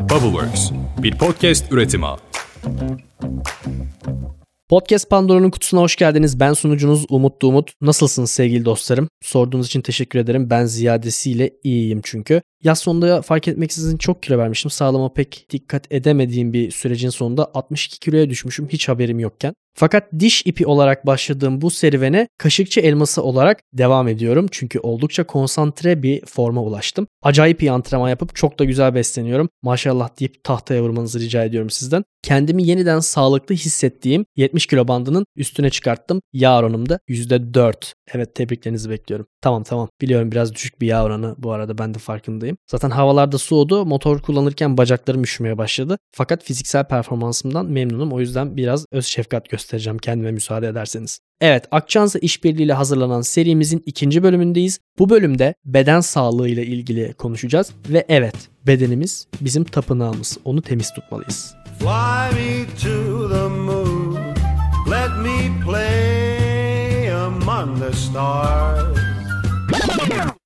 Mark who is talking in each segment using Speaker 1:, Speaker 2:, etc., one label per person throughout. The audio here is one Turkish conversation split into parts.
Speaker 1: Bubbleworks, bir podcast üretimi.
Speaker 2: Podcast Pandora'nın kutusuna hoş geldiniz. Ben sunucunuz Umut Umut. Nasılsınız sevgili dostlarım? Sorduğunuz için teşekkür ederim. Ben ziyadesiyle iyiyim çünkü. Yaz sonunda fark etmeksizin çok kilo vermiştim. Sağlama pek dikkat edemediğim bir sürecin sonunda 62 kiloya düşmüşüm hiç haberim yokken. Fakat diş ipi olarak başladığım bu serüvene kaşıkçı elması olarak devam ediyorum. Çünkü oldukça konsantre bir forma ulaştım. Acayip iyi antrenman yapıp çok da güzel besleniyorum. Maşallah deyip tahtaya vurmanızı rica ediyorum sizden. Kendimi yeniden sağlıklı hissettiğim 70 kilo bandının üstüne çıkarttım. Yağ oranım da %4. Evet tebriklerinizi bekliyorum. Tamam tamam biliyorum biraz düşük bir yağ oranı bu arada ben de farkındayım. Zaten havalarda soğudu. Motor kullanırken bacaklarım üşümeye başladı. Fakat fiziksel performansımdan memnunum. O yüzden biraz öz şefkat göstereceğim kendime müsaade ederseniz. Evet, Akçansa işbirliğiyle hazırlanan serimizin ikinci bölümündeyiz. Bu bölümde beden sağlığı ile ilgili konuşacağız ve evet, bedenimiz bizim tapınağımız. Onu temiz tutmalıyız. Fly me to the moon, let me play among the stars.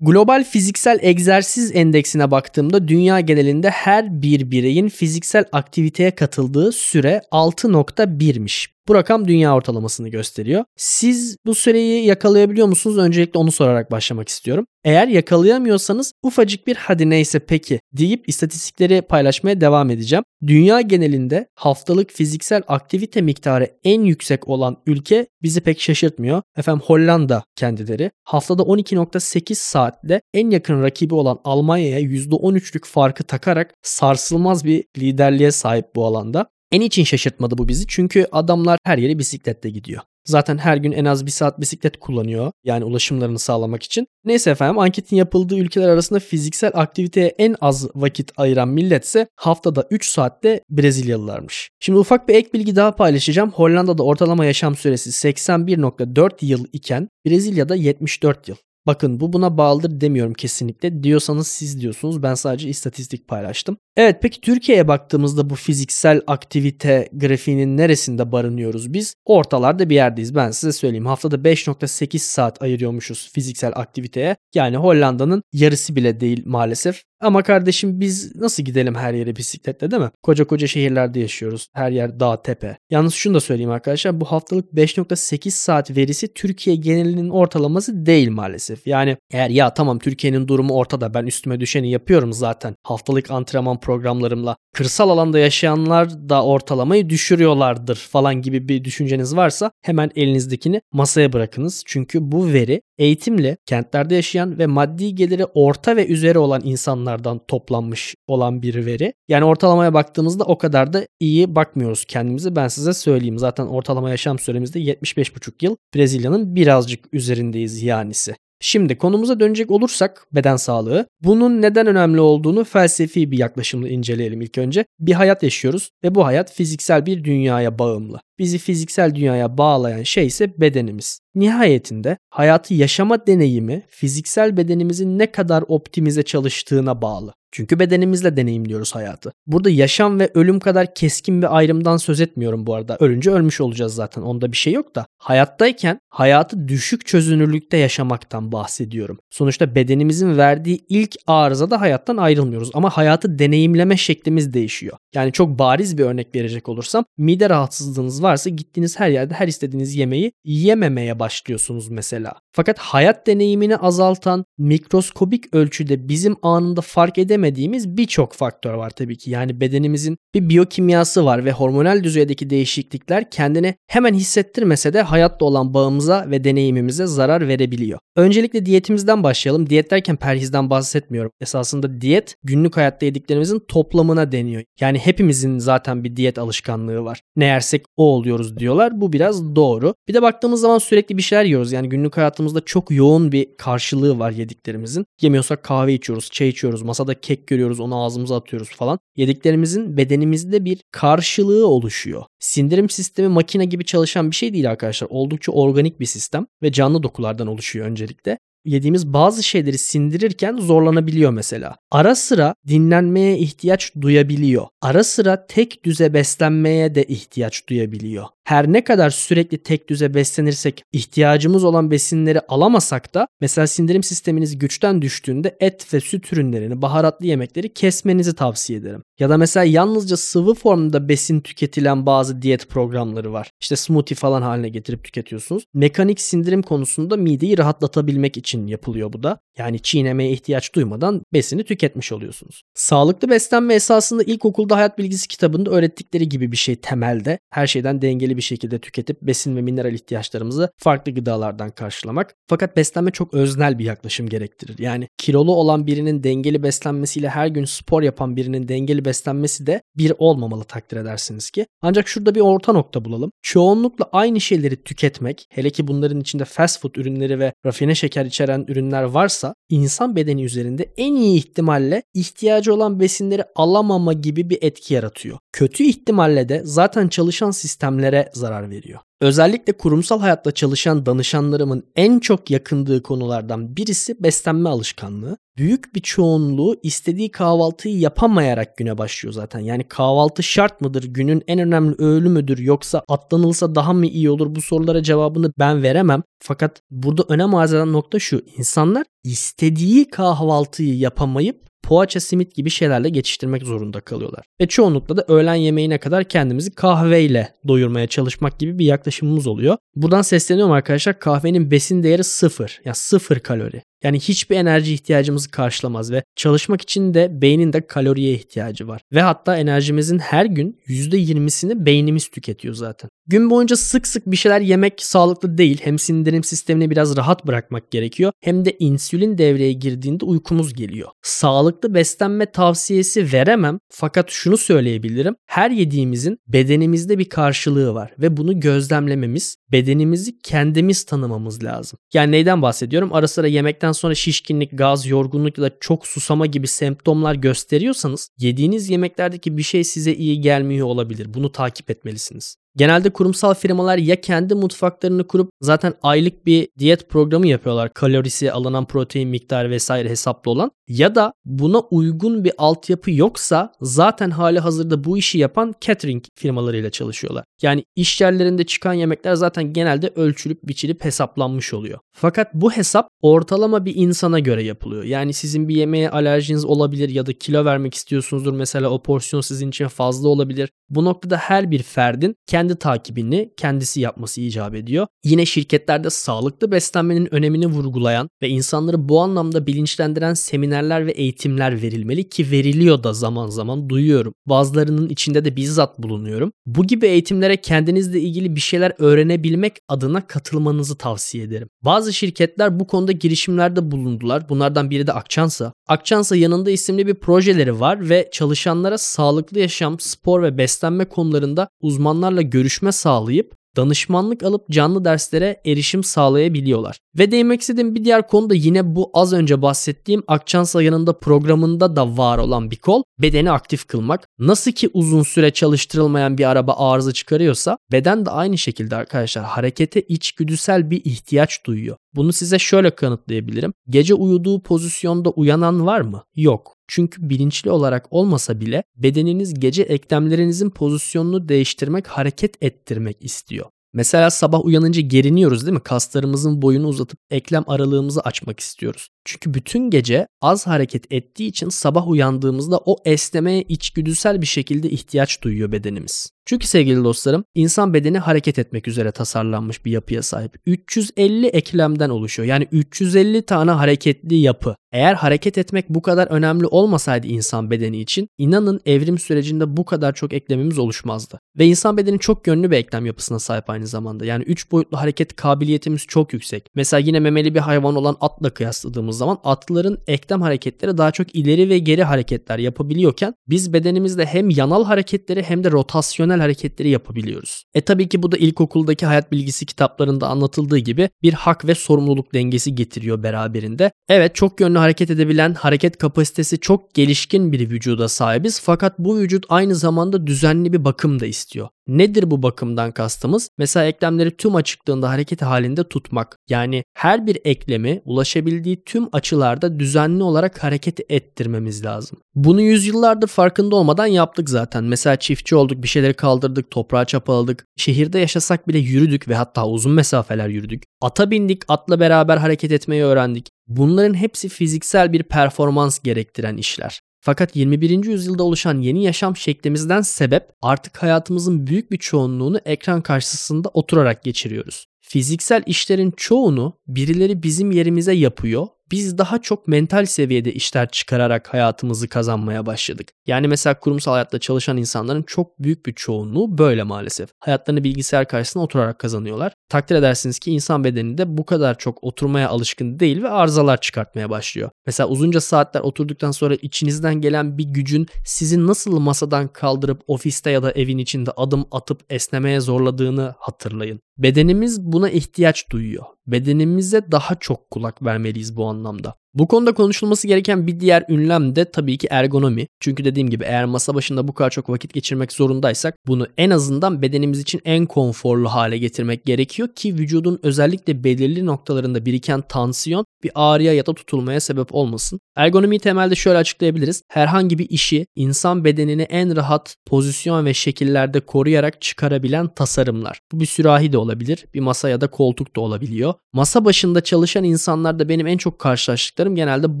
Speaker 2: Global Fiziksel Egzersiz Endeksine baktığımda dünya genelinde her bir bireyin fiziksel aktiviteye katıldığı süre 6.1'miş. Bu rakam dünya ortalamasını gösteriyor. Siz bu süreyi yakalayabiliyor musunuz? Öncelikle onu sorarak başlamak istiyorum. Eğer yakalayamıyorsanız ufacık bir hadi neyse peki deyip istatistikleri paylaşmaya devam edeceğim. Dünya genelinde haftalık fiziksel aktivite miktarı en yüksek olan ülke bizi pek şaşırtmıyor. Efendim Hollanda kendileri haftada 12.8 saatte en yakın rakibi olan Almanya'ya %13'lük farkı takarak sarsılmaz bir liderliğe sahip bu alanda. En için şaşırtmadı bu bizi çünkü adamlar her yere bisikletle gidiyor. Zaten her gün en az bir saat bisiklet kullanıyor. Yani ulaşımlarını sağlamak için. Neyse efendim anketin yapıldığı ülkeler arasında fiziksel aktiviteye en az vakit ayıran milletse haftada 3 saatte Brezilyalılarmış. Şimdi ufak bir ek bilgi daha paylaşacağım. Hollanda'da ortalama yaşam süresi 81.4 yıl iken Brezilya'da 74 yıl. Bakın bu buna bağlıdır demiyorum kesinlikle. Diyorsanız siz diyorsunuz. Ben sadece istatistik paylaştım. Evet peki Türkiye'ye baktığımızda bu fiziksel aktivite grafiğinin neresinde barınıyoruz biz? Ortalarda bir yerdeyiz ben size söyleyeyim. Haftada 5.8 saat ayırıyormuşuz fiziksel aktiviteye. Yani Hollanda'nın yarısı bile değil maalesef. Ama kardeşim biz nasıl gidelim her yere bisikletle değil mi? Koca koca şehirlerde yaşıyoruz. Her yer dağ tepe. Yalnız şunu da söyleyeyim arkadaşlar. Bu haftalık 5.8 saat verisi Türkiye genelinin ortalaması değil maalesef. Yani eğer ya tamam Türkiye'nin durumu ortada ben üstüme düşeni yapıyorum zaten. Haftalık antrenman programlarımla. Kırsal alanda yaşayanlar da ortalamayı düşürüyorlardır falan gibi bir düşünceniz varsa hemen elinizdekini masaya bırakınız. Çünkü bu veri eğitimle kentlerde yaşayan ve maddi geliri orta ve üzeri olan insanlardan toplanmış olan bir veri. Yani ortalamaya baktığımızda o kadar da iyi bakmıyoruz kendimizi. Ben size söyleyeyim. Zaten ortalama yaşam süremizde 75,5 yıl. Brezilya'nın birazcık üzerindeyiz yanisi. Şimdi konumuza dönecek olursak beden sağlığı. Bunun neden önemli olduğunu felsefi bir yaklaşımla inceleyelim ilk önce. Bir hayat yaşıyoruz ve bu hayat fiziksel bir dünyaya bağımlı. Bizi fiziksel dünyaya bağlayan şey ise bedenimiz. Nihayetinde hayatı yaşama deneyimi fiziksel bedenimizin ne kadar optimize çalıştığına bağlı. Çünkü bedenimizle deneyimliyoruz hayatı. Burada yaşam ve ölüm kadar keskin bir ayrımdan söz etmiyorum bu arada. Ölünce ölmüş olacağız zaten. Onda bir şey yok da. Hayattayken hayatı düşük çözünürlükte yaşamaktan bahsediyorum. Sonuçta bedenimizin verdiği ilk arızada hayattan ayrılmıyoruz ama hayatı deneyimleme şeklimiz değişiyor. Yani çok bariz bir örnek verecek olursam mide rahatsızlığınız varsa gittiğiniz her yerde her istediğiniz yemeği yememeye başlıyorsunuz mesela. Fakat hayat deneyimini azaltan mikroskobik ölçüde bizim anında fark edemediğimiz birçok faktör var tabii ki. Yani bedenimizin bir biyokimyası var ve hormonal düzeydeki değişiklikler kendini hemen hissettirmese de hayatta olan bağımıza ve deneyimimize zarar verebiliyor. Öncelikle diyetimizden başlayalım. Diyet derken perhizden bahsetmiyorum. Esasında diyet günlük hayatta yediklerimizin toplamına deniyor. Yani hepimizin zaten bir diyet alışkanlığı var. Ne yersek o oluyoruz diyorlar. Bu biraz doğru. Bir de baktığımız zaman sürekli bir şeyler yiyoruz. Yani günlük hayatımızda çok yoğun bir karşılığı var yediklerimizin. Yemiyorsak kahve içiyoruz, çay içiyoruz, masada kek görüyoruz, onu ağzımıza atıyoruz falan. Yediklerimizin bedenimizde bir karşılığı oluşuyor. Sindirim sistemi makine gibi çalışan bir şey değil arkadaşlar. Oldukça organik bir sistem ve canlı dokulardan oluşuyor öncelikle yediğimiz bazı şeyleri sindirirken zorlanabiliyor mesela. Ara sıra dinlenmeye ihtiyaç duyabiliyor. Ara sıra tek düze beslenmeye de ihtiyaç duyabiliyor. Her ne kadar sürekli tek düze beslenirsek ihtiyacımız olan besinleri alamasak da mesela sindirim sisteminiz güçten düştüğünde et ve süt ürünlerini, baharatlı yemekleri kesmenizi tavsiye ederim. Ya da mesela yalnızca sıvı formda besin tüketilen bazı diyet programları var. İşte smoothie falan haline getirip tüketiyorsunuz. Mekanik sindirim konusunda mideyi rahatlatabilmek için yapılıyor bu da. Yani çiğnemeye ihtiyaç duymadan besini tüketmiş oluyorsunuz. Sağlıklı beslenme esasında ilkokulda hayat bilgisi kitabında öğrettikleri gibi bir şey temelde. Her şeyden dengeli bir şekilde tüketip besin ve mineral ihtiyaçlarımızı farklı gıdalardan karşılamak. Fakat beslenme çok öznel bir yaklaşım gerektirir. Yani kilolu olan birinin dengeli beslenmesiyle her gün spor yapan birinin dengeli beslenmesi de bir olmamalı takdir edersiniz ki. Ancak şurada bir orta nokta bulalım. Çoğunlukla aynı şeyleri tüketmek, hele ki bunların içinde fast food ürünleri ve rafine şeker içeren ürünler varsa insan bedeni üzerinde en iyi ihtimalle ihtiyacı olan besinleri alamama gibi bir etki yaratıyor. Kötü ihtimalle de zaten çalışan sistemlere zarar veriyor. Özellikle kurumsal hayatta çalışan danışanlarımın en çok yakındığı konulardan birisi beslenme alışkanlığı. Büyük bir çoğunluğu istediği kahvaltıyı yapamayarak güne başlıyor zaten. Yani kahvaltı şart mıdır? Günün en önemli öğülü müdür? Yoksa atlanılsa daha mı iyi olur? Bu sorulara cevabını ben veremem. Fakat burada önem arz eden nokta şu. İnsanlar istediği kahvaltıyı yapamayıp poğaça, simit gibi şeylerle geçiştirmek zorunda kalıyorlar. Ve çoğunlukla da öğlen yemeğine kadar kendimizi kahveyle doyurmaya çalışmak gibi bir yaklaşımımız oluyor. Buradan sesleniyorum arkadaşlar kahvenin besin değeri sıfır. Yani sıfır kalori. Yani hiçbir enerji ihtiyacımızı karşılamaz ve çalışmak için de beynin de kaloriye ihtiyacı var. Ve hatta enerjimizin her gün %20'sini beynimiz tüketiyor zaten. Gün boyunca sık sık bir şeyler yemek sağlıklı değil. Hem sindirim sistemini biraz rahat bırakmak gerekiyor. Hem de insülin devreye girdiğinde uykumuz geliyor. Sağlıklı beslenme tavsiyesi veremem fakat şunu söyleyebilirim. Her yediğimizin bedenimizde bir karşılığı var ve bunu gözlemlememiz, bedenimizi kendimiz tanımamız lazım. Yani neyden bahsediyorum? Ara sıra yemekten sonra şişkinlik, gaz, yorgunluk ya da çok susama gibi semptomlar gösteriyorsanız yediğiniz yemeklerdeki bir şey size iyi gelmiyor olabilir. Bunu takip etmelisiniz. Genelde kurumsal firmalar ya kendi mutfaklarını kurup zaten aylık bir diyet programı yapıyorlar. Kalorisi, alınan protein miktarı vesaire hesaplı olan ya da buna uygun bir altyapı yoksa zaten hali hazırda bu işi yapan catering firmalarıyla çalışıyorlar. Yani iş yerlerinde çıkan yemekler zaten genelde ölçülüp biçilip hesaplanmış oluyor. Fakat bu hesap ortalama bir insana göre yapılıyor. Yani sizin bir yemeğe alerjiniz olabilir ya da kilo vermek istiyorsunuzdur. Mesela o porsiyon sizin için fazla olabilir. Bu noktada her bir ferdin kendi takibini kendisi yapması icap ediyor. Yine şirketlerde sağlıklı beslenmenin önemini vurgulayan ve insanları bu anlamda bilinçlendiren seminerler ve eğitimler verilmeli ki veriliyor da zaman zaman duyuyorum. Bazılarının içinde de bizzat bulunuyorum. Bu gibi eğitimlere kendinizle ilgili bir şeyler öğrenebilmek adına katılmanızı tavsiye ederim. Bazı şirketler bu konuda girişimlerde bulundular. Bunlardan biri de Akçansa. Akçansa yanında isimli bir projeleri var ve çalışanlara sağlıklı yaşam, spor ve beslenme konularında uzmanlarla görüşme sağlayıp danışmanlık alıp canlı derslere erişim sağlayabiliyorlar. Ve değinmek istediğim bir diğer konu da yine bu az önce bahsettiğim Akçansa yanında programında da var olan bir kol. Bedeni aktif kılmak. Nasıl ki uzun süre çalıştırılmayan bir araba arıza çıkarıyorsa beden de aynı şekilde arkadaşlar harekete içgüdüsel bir ihtiyaç duyuyor. Bunu size şöyle kanıtlayabilirim. Gece uyuduğu pozisyonda uyanan var mı? Yok. Çünkü bilinçli olarak olmasa bile bedeniniz gece eklemlerinizin pozisyonunu değiştirmek, hareket ettirmek istiyor. Mesela sabah uyanınca geriniyoruz değil mi? Kaslarımızın boyunu uzatıp eklem aralığımızı açmak istiyoruz. Çünkü bütün gece az hareket ettiği için sabah uyandığımızda o esnemeye içgüdüsel bir şekilde ihtiyaç duyuyor bedenimiz. Çünkü sevgili dostlarım insan bedeni hareket etmek üzere tasarlanmış bir yapıya sahip. 350 eklemden oluşuyor. Yani 350 tane hareketli yapı. Eğer hareket etmek bu kadar önemli olmasaydı insan bedeni için inanın evrim sürecinde bu kadar çok eklemimiz oluşmazdı. Ve insan bedeni çok yönlü bir eklem yapısına sahip aynı zamanda. Yani 3 boyutlu hareket kabiliyetimiz çok yüksek. Mesela yine memeli bir hayvan olan atla kıyasladığımız zaman atların eklem hareketleri daha çok ileri ve geri hareketler yapabiliyorken biz bedenimizde hem yanal hareketleri hem de rotasyonel hareketleri yapabiliyoruz. E tabii ki bu da ilkokuldaki hayat bilgisi kitaplarında anlatıldığı gibi bir hak ve sorumluluk dengesi getiriyor beraberinde. Evet çok yönlü hareket edebilen, hareket kapasitesi çok gelişkin bir vücuda sahibiz fakat bu vücut aynı zamanda düzenli bir bakım da istiyor. Nedir bu bakımdan kastımız? Mesela eklemleri tüm açıklığında hareket halinde tutmak. Yani her bir eklemi ulaşabildiği tüm tüm açılarda düzenli olarak hareket ettirmemiz lazım. Bunu yüzyıllardır farkında olmadan yaptık zaten. Mesela çiftçi olduk, bir şeyleri kaldırdık, toprağa çapaladık. Şehirde yaşasak bile yürüdük ve hatta uzun mesafeler yürüdük. Ata bindik, atla beraber hareket etmeyi öğrendik. Bunların hepsi fiziksel bir performans gerektiren işler. Fakat 21. yüzyılda oluşan yeni yaşam şeklimizden sebep artık hayatımızın büyük bir çoğunluğunu ekran karşısında oturarak geçiriyoruz. Fiziksel işlerin çoğunu birileri bizim yerimize yapıyor biz daha çok mental seviyede işler çıkararak hayatımızı kazanmaya başladık. Yani mesela kurumsal hayatta çalışan insanların çok büyük bir çoğunluğu böyle maalesef. Hayatlarını bilgisayar karşısında oturarak kazanıyorlar. Takdir edersiniz ki insan bedeni de bu kadar çok oturmaya alışkın değil ve arızalar çıkartmaya başlıyor. Mesela uzunca saatler oturduktan sonra içinizden gelen bir gücün sizi nasıl masadan kaldırıp ofiste ya da evin içinde adım atıp esnemeye zorladığını hatırlayın. Bedenimiz buna ihtiyaç duyuyor. Bedenimize daha çok kulak vermeliyiz bu anlamda. Bu konuda konuşulması gereken bir diğer ünlem de tabii ki ergonomi. Çünkü dediğim gibi eğer masa başında bu kadar çok vakit geçirmek zorundaysak bunu en azından bedenimiz için en konforlu hale getirmek gerekiyor ki vücudun özellikle belirli noktalarında biriken tansiyon bir ağrıya ya da tutulmaya sebep olmasın. Ergonomiyi temelde şöyle açıklayabiliriz. Herhangi bir işi insan bedenini en rahat pozisyon ve şekillerde koruyarak çıkarabilen tasarımlar. Bu bir sürahi de olabilir, bir masa ya da koltuk da olabiliyor. Masa başında çalışan insanlar da benim en çok karşılaştıklarım genelde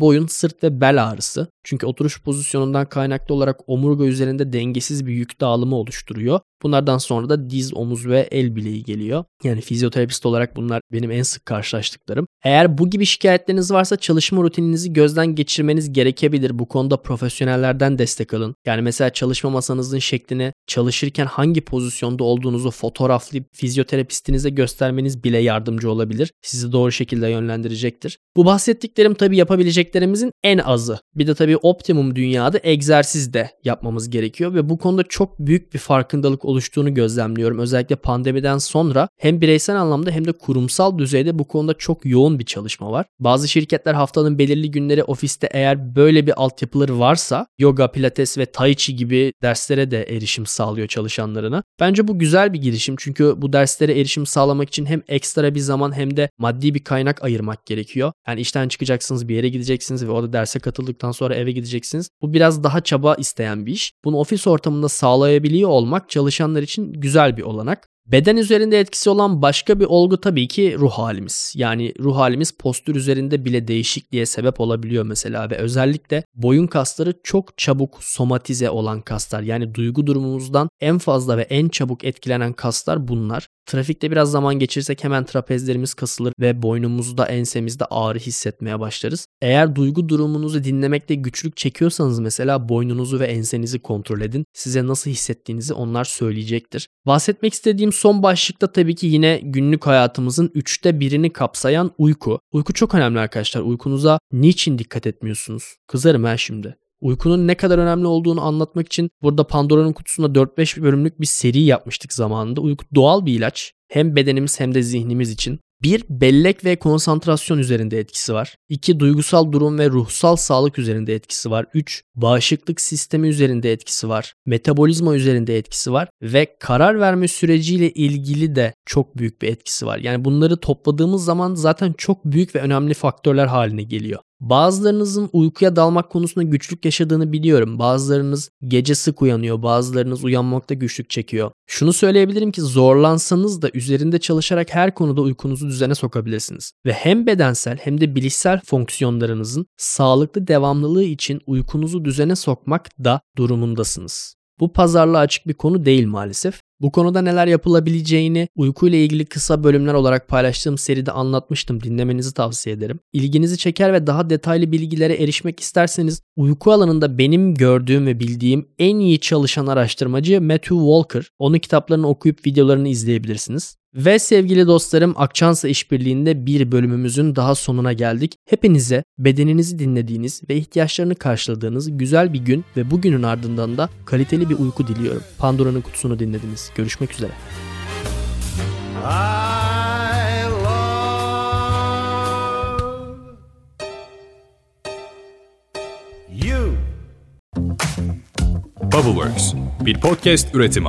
Speaker 2: boyun, sırt ve bel ağrısı. Çünkü oturuş pozisyonundan kaynaklı olarak omurga üzerinde dengesiz bir yük dağılımı oluşturuyor. Bunlardan sonra da diz, omuz ve el bileği geliyor. Yani fizyoterapist olarak bunlar benim en sık karşılaştıklarım. Eğer bu gibi şikayetleriniz varsa çalışma rutininizi gözden geçirmeniz gerekebilir. Bu konuda profesyonellerden destek alın. Yani mesela çalışma masanızın şeklini çalışırken hangi pozisyonda olduğunuzu fotoğraflayıp fizyoterapistinize göstermeniz bile yardımcı olabilir. Sizi doğru şekilde yönlendirecektir. Bu bahsettiklerim tabii yapabileceklerimizin en azı. Bir de tabii optimum dünyada egzersiz de yapmamız gerekiyor ve bu konuda çok büyük bir farkındalık oluştuğunu gözlemliyorum. Özellikle pandemiden sonra hem bireysel anlamda hem de kurumsal düzeyde bu konuda çok yoğun bir çalışma var. Bazı şirketler haftanın belirli günleri ofiste eğer böyle bir altyapıları varsa yoga, pilates ve tai chi gibi derslere de erişim sağlıyor çalışanlarına. Bence bu güzel bir girişim çünkü bu derslere erişim sağlamak için hem ekstra bir zaman hem de maddi bir kaynak ayırmak gerekiyor. Yani işten çıkacaksınız bir yere gideceksiniz ve orada derse katıldıktan sonra eve gideceksiniz. Bu biraz daha çaba isteyen bir iş. Bunu ofis ortamında sağlayabiliyor olmak çalışanlar için güzel bir olanak. Beden üzerinde etkisi olan başka bir olgu tabii ki ruh halimiz. Yani ruh halimiz postür üzerinde bile değişikliğe sebep olabiliyor mesela ve özellikle boyun kasları çok çabuk somatize olan kaslar. Yani duygu durumumuzdan en fazla ve en çabuk etkilenen kaslar bunlar. Trafikte biraz zaman geçirsek hemen trapezlerimiz kasılır ve boynumuzda ensemizde ağrı hissetmeye başlarız. Eğer duygu durumunuzu dinlemekte güçlük çekiyorsanız mesela boynunuzu ve ensenizi kontrol edin. Size nasıl hissettiğinizi onlar söyleyecektir. Bahsetmek istediğim son başlıkta tabii ki yine günlük hayatımızın üçte birini kapsayan uyku. Uyku çok önemli arkadaşlar. Uykunuza niçin dikkat etmiyorsunuz? Kızarım ben şimdi. Uykunun ne kadar önemli olduğunu anlatmak için burada Pandora'nın kutusunda 4-5 bölümlük bir seri yapmıştık zamanında. Uyku doğal bir ilaç. Hem bedenimiz hem de zihnimiz için. Bir, bellek ve konsantrasyon üzerinde etkisi var. İki, duygusal durum ve ruhsal sağlık üzerinde etkisi var. Üç, bağışıklık sistemi üzerinde etkisi var. Metabolizma üzerinde etkisi var. Ve karar verme süreciyle ilgili de çok büyük bir etkisi var. Yani bunları topladığımız zaman zaten çok büyük ve önemli faktörler haline geliyor. Bazılarınızın uykuya dalmak konusunda güçlük yaşadığını biliyorum. Bazılarınız gece sık uyanıyor, bazılarınız uyanmakta güçlük çekiyor. Şunu söyleyebilirim ki zorlansanız da üzerinde çalışarak her konuda uykunuzu düzene sokabilirsiniz. Ve hem bedensel hem de bilişsel fonksiyonlarınızın sağlıklı devamlılığı için uykunuzu düzene sokmak da durumundasınız. Bu pazarlığa açık bir konu değil maalesef. Bu konuda neler yapılabileceğini uykuyla ilgili kısa bölümler olarak paylaştığım seride anlatmıştım. Dinlemenizi tavsiye ederim. İlginizi çeker ve daha detaylı bilgilere erişmek isterseniz uyku alanında benim gördüğüm ve bildiğim en iyi çalışan araştırmacı Matthew Walker. Onun kitaplarını okuyup videolarını izleyebilirsiniz. Ve sevgili dostlarım Akçansa işbirliğinde bir bölümümüzün daha sonuna geldik. Hepinize bedeninizi dinlediğiniz ve ihtiyaçlarını karşıladığınız güzel bir gün ve bugünün ardından da kaliteli bir uyku diliyorum. Pandora'nın kutusunu dinlediniz. Görüşmek üzere.
Speaker 1: Bubbleworks bir podcast üretimi.